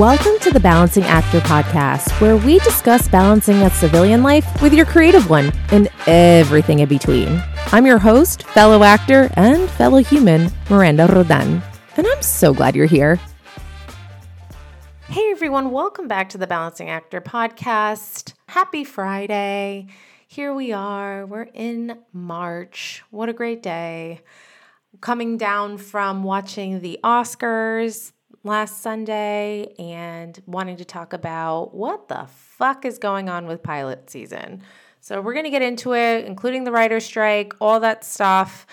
Welcome to the Balancing Actor Podcast, where we discuss balancing a civilian life with your creative one and everything in between. I'm your host, fellow actor, and fellow human, Miranda Roldan. And I'm so glad you're here. Hey everyone, welcome back to the Balancing Actor Podcast. Happy Friday. Here we are. We're in March. What a great day. Coming down from watching the Oscars, last Sunday and wanting to talk about what the fuck is going on with pilot season. So, we're going to get into it, including the writer's strike, all that stuff.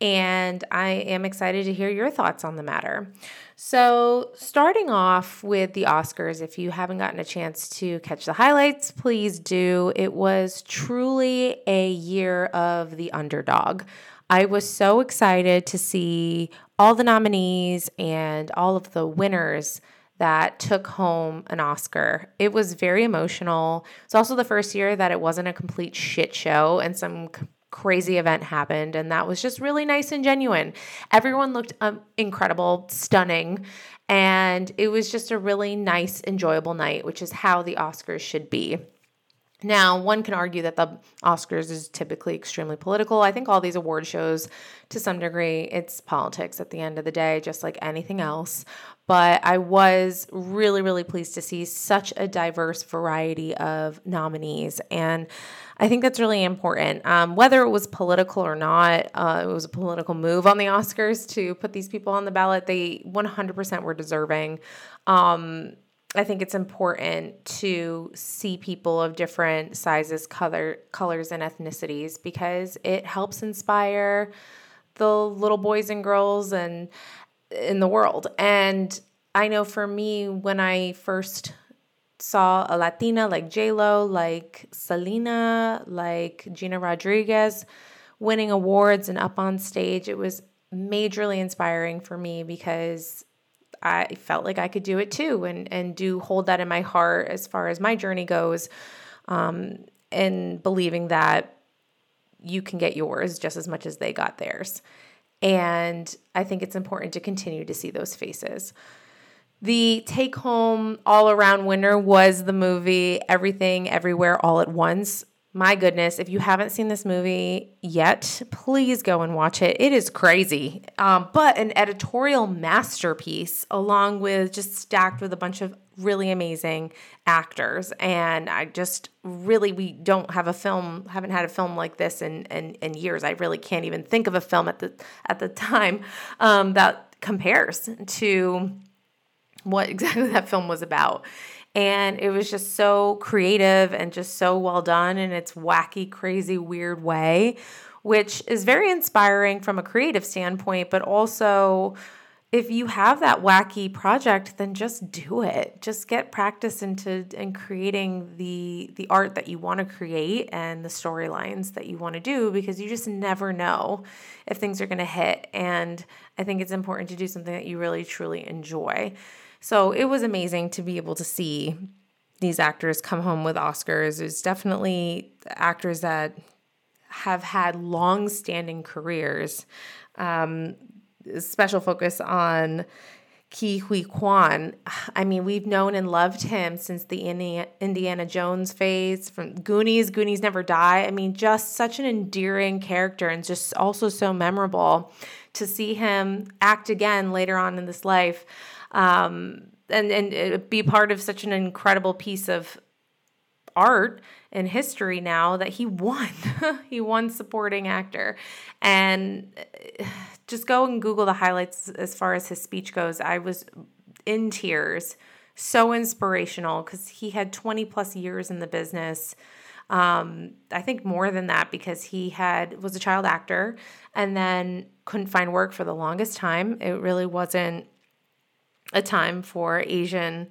And I am excited to hear your thoughts on the matter. So, starting off with the Oscars, if you haven't gotten a chance to catch the highlights, please do. It was truly a year of the underdog. I was so excited to see all the nominees and all of the winners that took home an Oscar. It was very emotional. It's also the first year that it wasn't a complete shit show and some crazy event happened and that was just really nice and genuine. Everyone looked um, incredible, stunning, and it was just a really nice enjoyable night, which is how the Oscars should be. Now, one can argue that the Oscars is typically extremely political. I think all these award shows, to some degree, it's politics at the end of the day, just like anything else. But I was really, really pleased to see such a diverse variety of nominees. And I think that's really important. Um, whether it was political or not, uh, it was a political move on the Oscars to put these people on the ballot. They 100% were deserving. Um, I think it's important to see people of different sizes, color, colors, and ethnicities because it helps inspire the little boys and girls and in the world. And I know for me, when I first saw a Latina like J Lo, like Selena, like Gina Rodriguez winning awards and up on stage, it was majorly inspiring for me because I felt like I could do it too and and do hold that in my heart as far as my journey goes um, and believing that you can get yours just as much as they got theirs. And I think it's important to continue to see those faces. The take home all around winner was the movie Everything Everywhere All at Once my goodness, if you haven't seen this movie yet, please go and watch it. It is crazy, um, but an editorial masterpiece, along with just stacked with a bunch of really amazing actors. And I just really, we don't have a film, haven't had a film like this in in, in years. I really can't even think of a film at the at the time um, that compares to what exactly that film was about. And it was just so creative and just so well done in its wacky, crazy, weird way, which is very inspiring from a creative standpoint, but also if you have that wacky project then just do it. Just get practice into in creating the the art that you want to create and the storylines that you want to do because you just never know if things are going to hit. And i think it's important to do something that you really truly enjoy so it was amazing to be able to see these actors come home with Oscars. It's definitely actors that have had long standing careers. Um, special focus on Ke Huy Quan. I mean, we've known and loved him since the Indiana Jones phase, from Goonies, Goonies Never Die. I mean, just such an endearing character and just also so memorable to see him act again later on in this life um, and and be part of such an incredible piece of art and history now that he won. he won supporting actor. And uh, just go and Google the highlights as far as his speech goes. I was in tears. So inspirational because he had 20 plus years in the business. Um, I think more than that because he had was a child actor and then couldn't find work for the longest time. It really wasn't a time for Asian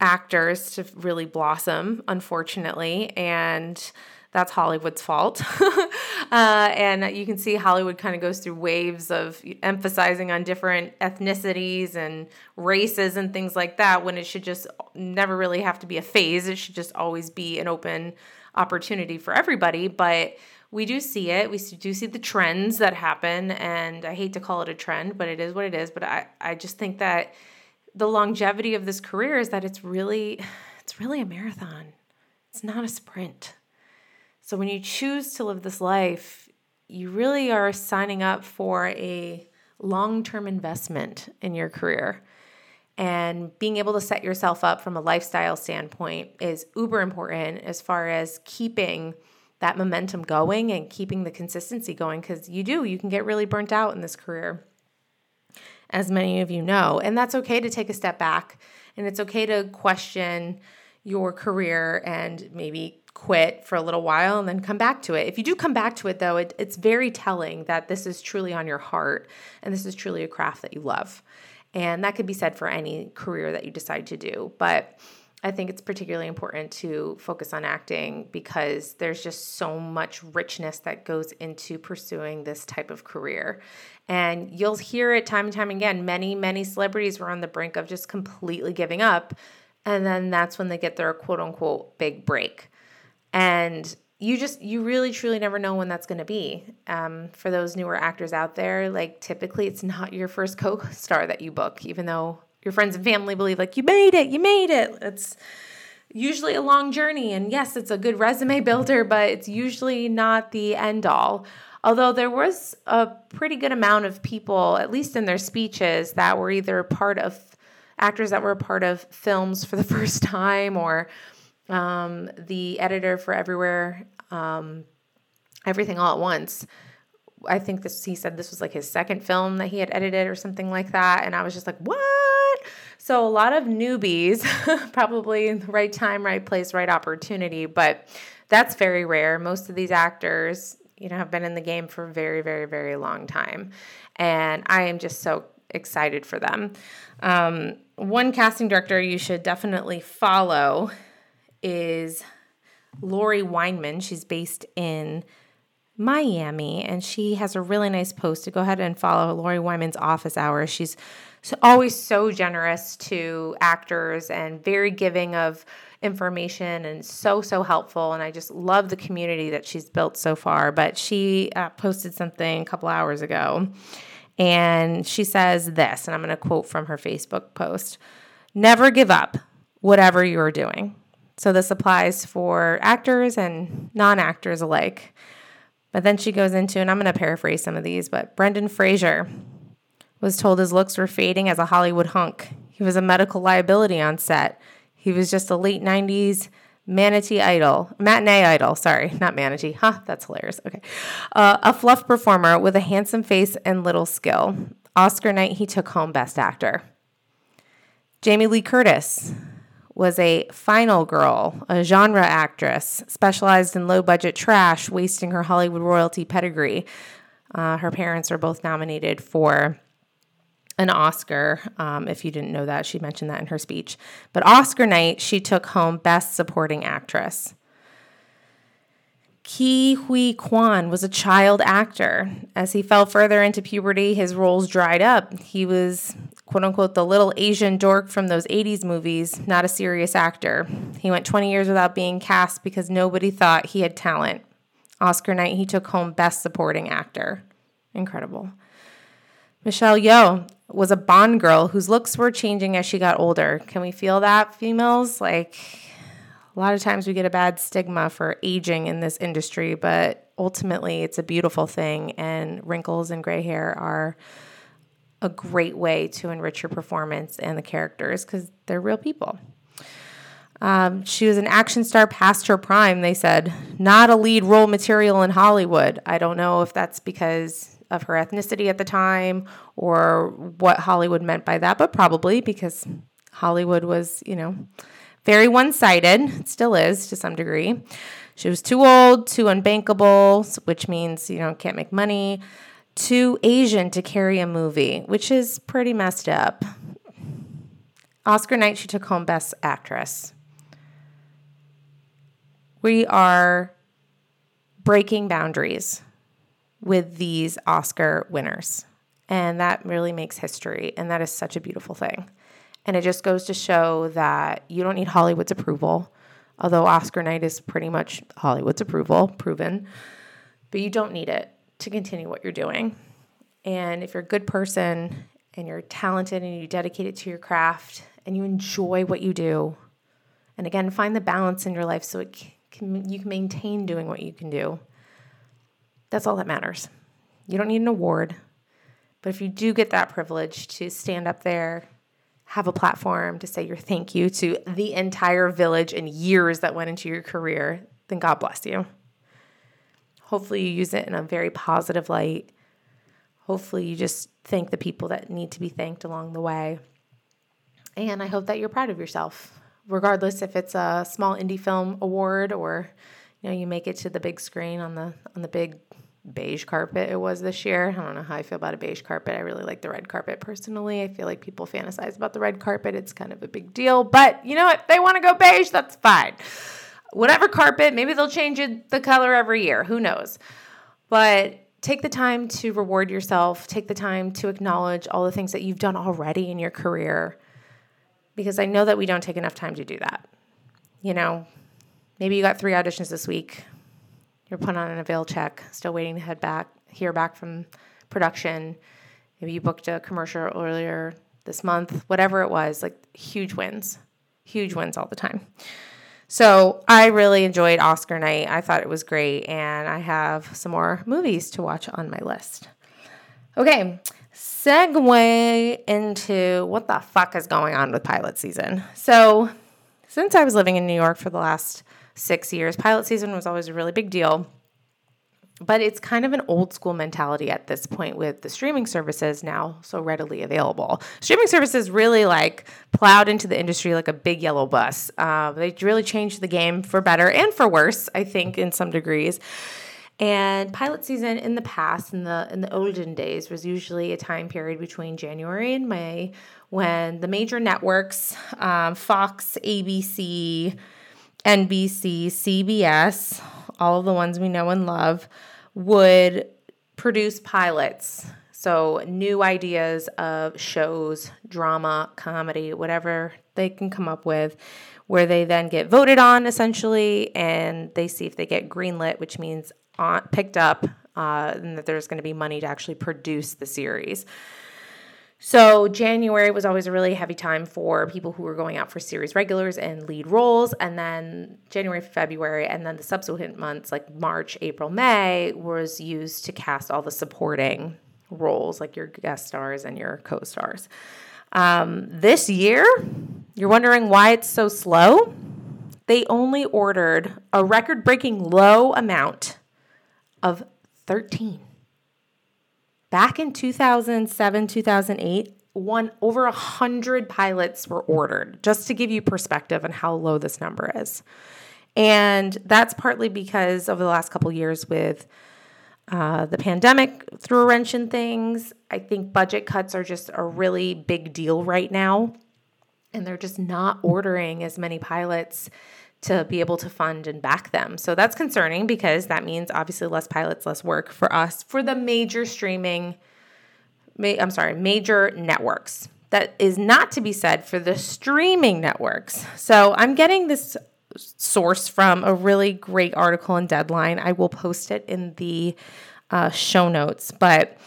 actors to really blossom, unfortunately. And that's Hollywood's fault. uh, and you can see Hollywood kind of goes through waves of emphasizing on different ethnicities and races and things like that when it should just never really have to be a phase. It should just always be an open opportunity for everybody. But we do see it. We do see the trends that happen. And I hate to call it a trend, but it is what it is. But I, I just think that the longevity of this career is that it's really it's really a marathon. It's not a sprint. So when you choose to live this life, you really are signing up for a long-term investment in your career. And being able to set yourself up from a lifestyle standpoint is uber important as far as keeping that momentum going and keeping the consistency going because you do, you can get really burnt out in this career, as many of you know. And that's okay to take a step back and it's okay to question your career and maybe quit for a little while and then come back to it. If you do come back to it, though, it, it's very telling that this is truly on your heart and this is truly a craft that you love. And that could be said for any career that you decide to do. But I think it's particularly important to focus on acting because there's just so much richness that goes into pursuing this type of career. And you'll hear it time and time again. Many, many celebrities were on the brink of just completely giving up. And then that's when they get their quote unquote big break. And you just, you really truly never know when that's going to be. Um, for those newer actors out there, like typically it's not your first co star that you book, even though your friends and family believe like you made it, you made it. It's usually a long journey and yes, it's a good resume builder, but it's usually not the end all. Although there was a pretty good amount of people, at least in their speeches, that were either part of actors that were part of films for the first time or um, the editor for Everywhere, um, Everything All at Once. I think this he said this was like his second film that he had edited or something like that. And I was just like, what? So a lot of newbies, probably right time, right place, right opportunity, but that's very rare. Most of these actors, you know, have been in the game for a very, very, very long time. And I am just so excited for them. Um, one casting director you should definitely follow is Lori Wyman. She's based in Miami, and she has a really nice post to go ahead and follow Lori Wyman's office hours. She's so always so generous to actors and very giving of information and so so helpful. And i just love the community that she's built so far. But she uh, posted something a couple hours ago and she says this and i'm going to quote from her facebook post. Never give up whatever you're doing. So this applies for actors and non-actors alike. But then she goes into and i'm going to paraphrase some of these but brendan fraser was told his looks were fading as a Hollywood hunk. He was a medical liability on set. He was just a late 90s manatee idol, matinee idol, sorry, not manatee. Huh, that's hilarious. Okay. Uh, a fluff performer with a handsome face and little skill. Oscar night, he took home Best Actor. Jamie Lee Curtis was a final girl, a genre actress, specialized in low budget trash, wasting her Hollywood royalty pedigree. Uh, her parents are both nominated for an Oscar. Um, if you didn't know that, she mentioned that in her speech. But Oscar night, she took home Best Supporting Actress. Ke Huy Quan was a child actor. As he fell further into puberty, his roles dried up. He was, quote unquote, the little Asian dork from those 80s movies, not a serious actor. He went 20 years without being cast because nobody thought he had talent. Oscar night, he took home Best Supporting Actor. Incredible. Michelle Yeoh was a Bond girl whose looks were changing as she got older. Can we feel that, females? Like, a lot of times we get a bad stigma for aging in this industry, but ultimately it's a beautiful thing, and wrinkles and gray hair are a great way to enrich your performance and the characters because they're real people. Um, she was an action star past her prime, they said, not a lead role material in Hollywood. I don't know if that's because of her ethnicity at the time or what Hollywood meant by that, but probably because Hollywood was, you know, very one sided. It still is to some degree. She was too old, too unbankable, which means, you know, can't make money, too Asian to carry a movie, which is pretty messed up. Oscar night, she took home Best Actress. We are breaking boundaries with these Oscar winners. And that really makes history. And that is such a beautiful thing. And it just goes to show that you don't need Hollywood's approval, although Oscar night is pretty much Hollywood's approval, proven, but you don't need it to continue what you're doing. And if you're a good person and you're talented and you dedicate it to your craft and you enjoy what you do. And again, find the balance in your life so it can, you can maintain doing what you can do. That's all that matters. You don't need an award, but if you do get that privilege to stand up there, have a platform to say your thank you to the entire village and years that went into your career, then God bless you. Hopefully, you use it in a very positive light. Hopefully, you just thank the people that need to be thanked along the way. And I hope that you're proud of yourself, regardless if it's a small indie film award or you know you make it to the big screen on the on the big beige carpet it was this year. I don't know how I feel about a beige carpet. I really like the red carpet personally. I feel like people fantasize about the red carpet. It's kind of a big deal, but you know what? They want to go beige, that's fine. Whatever carpet, maybe they'll change it, the color every year. Who knows? But take the time to reward yourself. Take the time to acknowledge all the things that you've done already in your career because I know that we don't take enough time to do that. You know, maybe you got three auditions this week you're put on an avail check, still waiting to head back, hear back from production. Maybe you booked a commercial earlier this month, whatever it was, like huge wins, huge wins all the time. So I really enjoyed Oscar night. I thought it was great, and I have some more movies to watch on my list. Okay, segue into what the fuck is going on with pilot season. So, since I was living in New York for the last six years. Pilot season was always a really big deal. But it's kind of an old school mentality at this point with the streaming services now so readily available. Streaming services really like plowed into the industry like a big yellow bus. Uh, they really changed the game for better and for worse, I think, in some degrees. And pilot season in the past, in the in the olden days, was usually a time period between January and May when the major networks, um, Fox, ABC, NBC, CBS, all of the ones we know and love, would produce pilots. So, new ideas of shows, drama, comedy, whatever they can come up with, where they then get voted on essentially, and they see if they get greenlit, which means on, picked up, uh, and that there's going to be money to actually produce the series. So, January was always a really heavy time for people who were going out for series regulars and lead roles. And then January, February, and then the subsequent months, like March, April, May, was used to cast all the supporting roles, like your guest stars and your co stars. Um, this year, you're wondering why it's so slow? They only ordered a record breaking low amount of 13 Back in 2007, 2008, one over a hundred pilots were ordered, just to give you perspective on how low this number is. And that's partly because over the last couple years with uh, the pandemic threw a wrench in things. I think budget cuts are just a really big deal right now. And they're just not ordering as many pilots to be able to fund and back them. So that's concerning because that means obviously less pilots, less work for us for the major streaming I'm sorry, major networks. That is not to be said for the streaming networks. So I'm getting this source from a really great article in Deadline. I will post it in the uh, show notes, but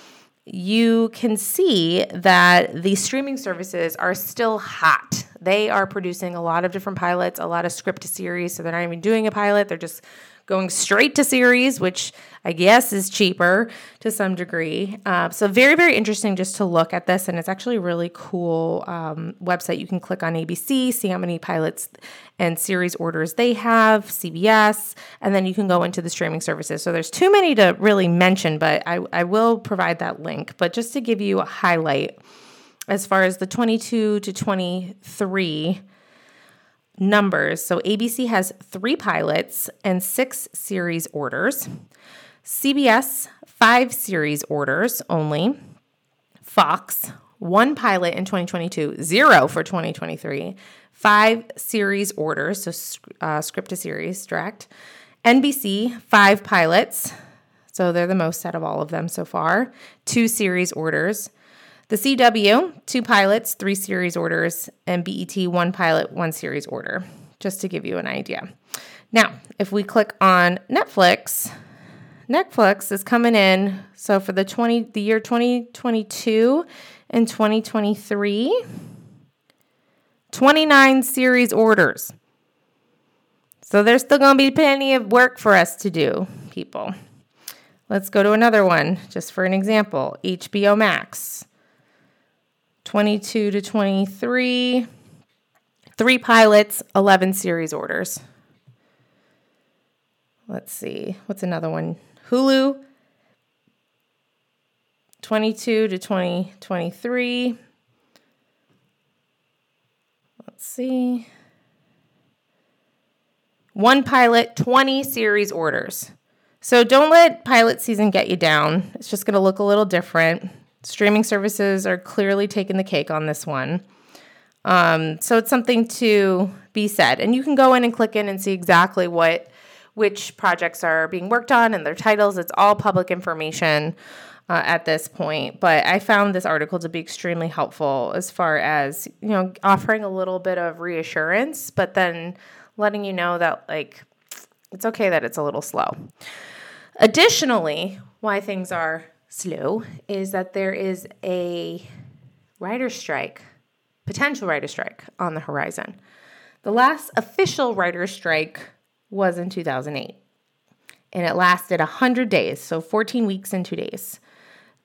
you can see that the streaming services are still hot. They are producing a lot of different pilots, a lot of script series. So they're not even doing a pilot, they're just going straight to series, which I guess is cheaper to some degree. Uh, so, very, very interesting just to look at this. And it's actually really cool um, website. You can click on ABC, see how many pilots and series orders they have, CBS, and then you can go into the streaming services. So, there's too many to really mention, but I, I will provide that link. But just to give you a highlight, as far as the 22 to 23 numbers. So ABC has three pilots and six series orders. CBS, five series orders only. Fox, one pilot in 2022, zero for 2023. Five series orders, so uh, script to series direct. NBC, five pilots. So they're the most out of all of them so far. Two series orders. The CW, two pilots, three series orders, and BET, one pilot, one series order, just to give you an idea. Now, if we click on Netflix, Netflix is coming in. So for the 20 the year 2022 and 2023. 29 series orders. So there's still going to be plenty of work for us to do, people. Let's go to another one, just for an example HBO Max. 22 to 23, three pilots, 11 series orders. Let's see, what's another one? Hulu, 22 to 2023. Let's see. One pilot, 20 series orders. So don't let pilot season get you down. It's just going to look a little different. Streaming services are clearly taking the cake on this one. Um, so it's something to be said. And you can go in and click in and see exactly what which projects are being worked on and their titles. It's all public information uh, at this point. But I found this article to be extremely helpful as far as, you know, offering a little bit of reassurance, but then letting you know that, like, it's okay that it's a little slow. Additionally, why things are slow is that there is a writer's strike, potential writer's strike on the horizon. The last official writer's strike was in 2008 and it lasted 100 days, so 14 weeks and two days.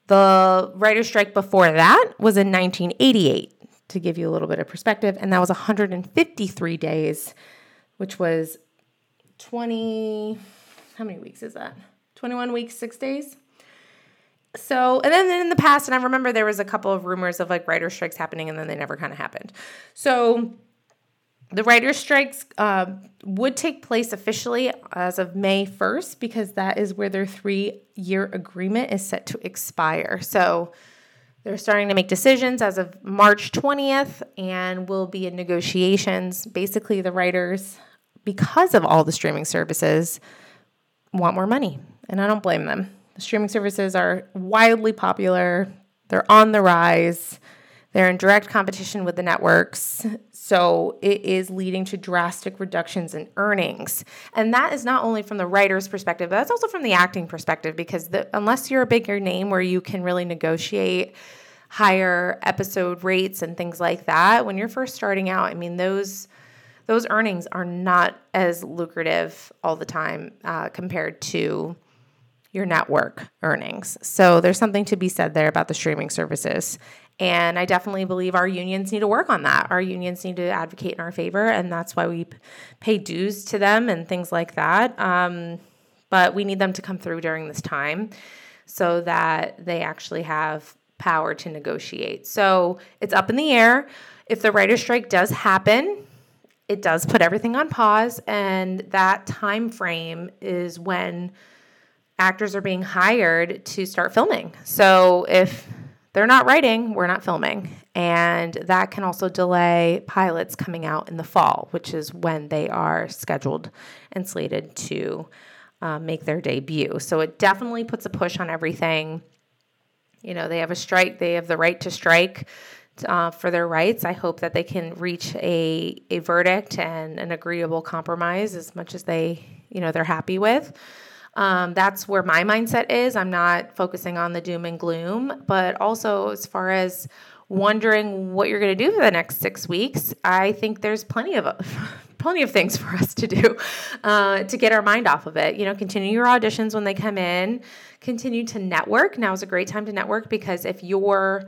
The writer's strike before that was in 1988, to give you a little bit of perspective, and that was 153 days, which was 20. How many weeks is that? 21 weeks, six days. So, and then in the past, and I remember there was a couple of rumors of like writer strikes happening, and then they never kind of happened. So, the writer's strikes uh, would take place officially as of May 1st because that is where their three year agreement is set to expire. So they're starting to make decisions as of March 20th and will be in negotiations. Basically, the writers, because of all the streaming services, want more money. And I don't blame them. The streaming services are wildly popular, they're on the rise. They're in direct competition with the networks. So it is leading to drastic reductions in earnings. And that is not only from the writer's perspective, but that's also from the acting perspective because the, unless you're a bigger name where you can really negotiate higher episode rates and things like that, when you're first starting out, I mean, those those earnings are not as lucrative all the time uh, compared to your network earnings. So there's something to be said there about the streaming services. And I definitely believe our unions need to work on that. Our unions need to advocate in our favor, and that's why we pay dues to them and things like that. Um, but we need them to come through during this time so that they actually have power to negotiate. So it's up in the air. If the writer's strike does happen, it does put everything on pause, and that time frame is when actors are being hired to start filming. So if they're not writing, we're not filming. And that can also delay pilots coming out in the fall, which is when they are scheduled and slated to uh, make their debut. So it definitely puts a push on everything. You know, they have a strike, they have the right to strike. Uh, for their rights. I hope that they can reach a, a verdict and an agreeable compromise as much as they, you know, they're happy with. Um, that's where my mindset is. I'm not focusing on the doom and gloom, but also as far as wondering what you're going to do for the next six weeks, I think there's plenty of plenty of things for us to do uh, to get our mind off of it. You know, continue your auditions when they come in. Continue to network. Now is a great time to network because if you're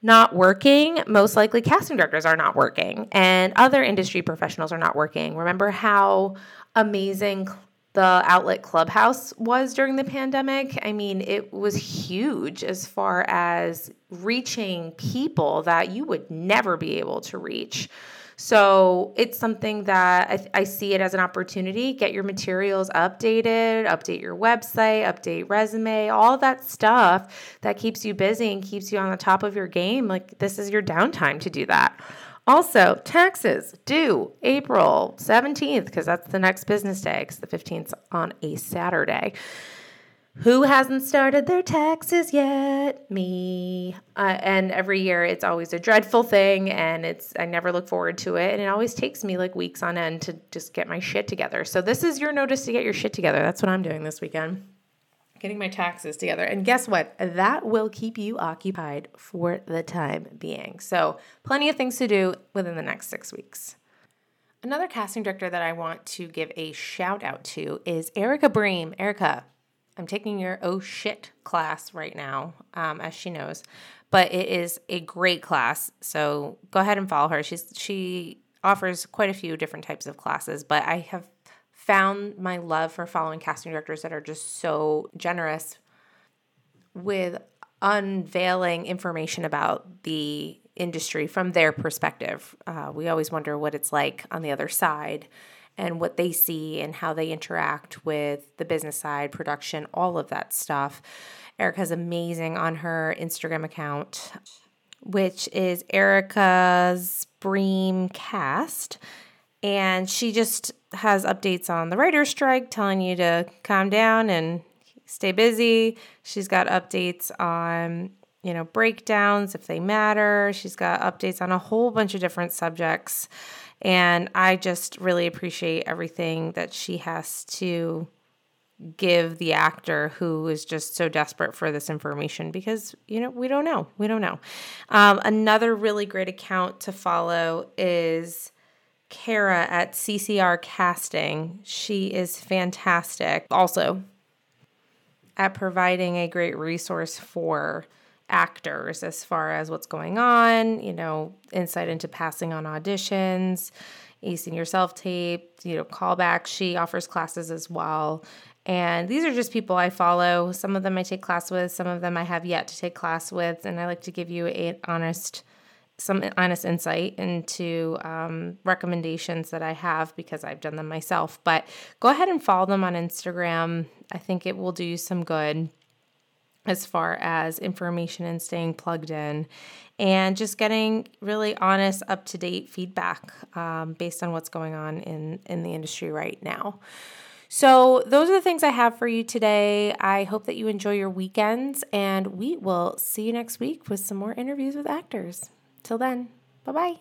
not working, most likely casting directors are not working and other industry professionals are not working. Remember how amazing the outlet clubhouse was during the pandemic. I mean, it was huge as far as reaching people that you would never be able to reach. So it's something that I, I, see it as an opportunity. Get your materials updated, update your website, update resume, all that stuff that keeps you busy and keeps you on the top of your game. Like, this is your downtime to do that. Also, taxes due April 17th, because that's the next business day, because the 15th on a Saturday. Who hasn't started their taxes yet? Me. Uh, and every year it's always a dreadful thing, and it's I never look forward to it, and it always takes me like weeks on end to just get my shit together. So this is your notice to get your shit together. That's what I'm doing this weekend getting my taxes together. And guess what? That will keep you occupied for the time being. So, plenty of things to do within the next six weeks. Another casting director that I want to give a shout out to is Erica Bream. Erica, I'm taking your oh shit class right now, um, as she knows, but it is a great class. So go ahead and follow her. She's she offers quite a few different types of classes, but I have found my love for following casting directors that are just so generous with unveiling information about the industry from their perspective. Uh, we always wonder what it's like on the other side and what they see and how they interact with the business side, production, all of that stuff. Erica's amazing on her Instagram account, which is Erica's Bream Cast. And she just has updates on the writer's strike, telling you to calm down and stay busy. She's got updates on, you know, breakdowns if they matter. She's got updates on a whole bunch of different subjects. And I just really appreciate everything that she has to give the actor who is just so desperate for this information because you know we don't know we don't know um, another really great account to follow is kara at ccr casting she is fantastic also at providing a great resource for actors as far as what's going on, you know, insight into passing on auditions, acing yourself tape, you know, callbacks. She offers classes as well. And these are just people I follow. Some of them I take class with, some of them I have yet to take class with, and I like to give you an honest some honest insight into um, recommendations that I have because I've done them myself. But go ahead and follow them on Instagram. I think it will do you some good as far as information and staying plugged in and just getting really honest up to date feedback um, based on what's going on in in the industry right now so those are the things i have for you today i hope that you enjoy your weekends and we will see you next week with some more interviews with actors till then bye bye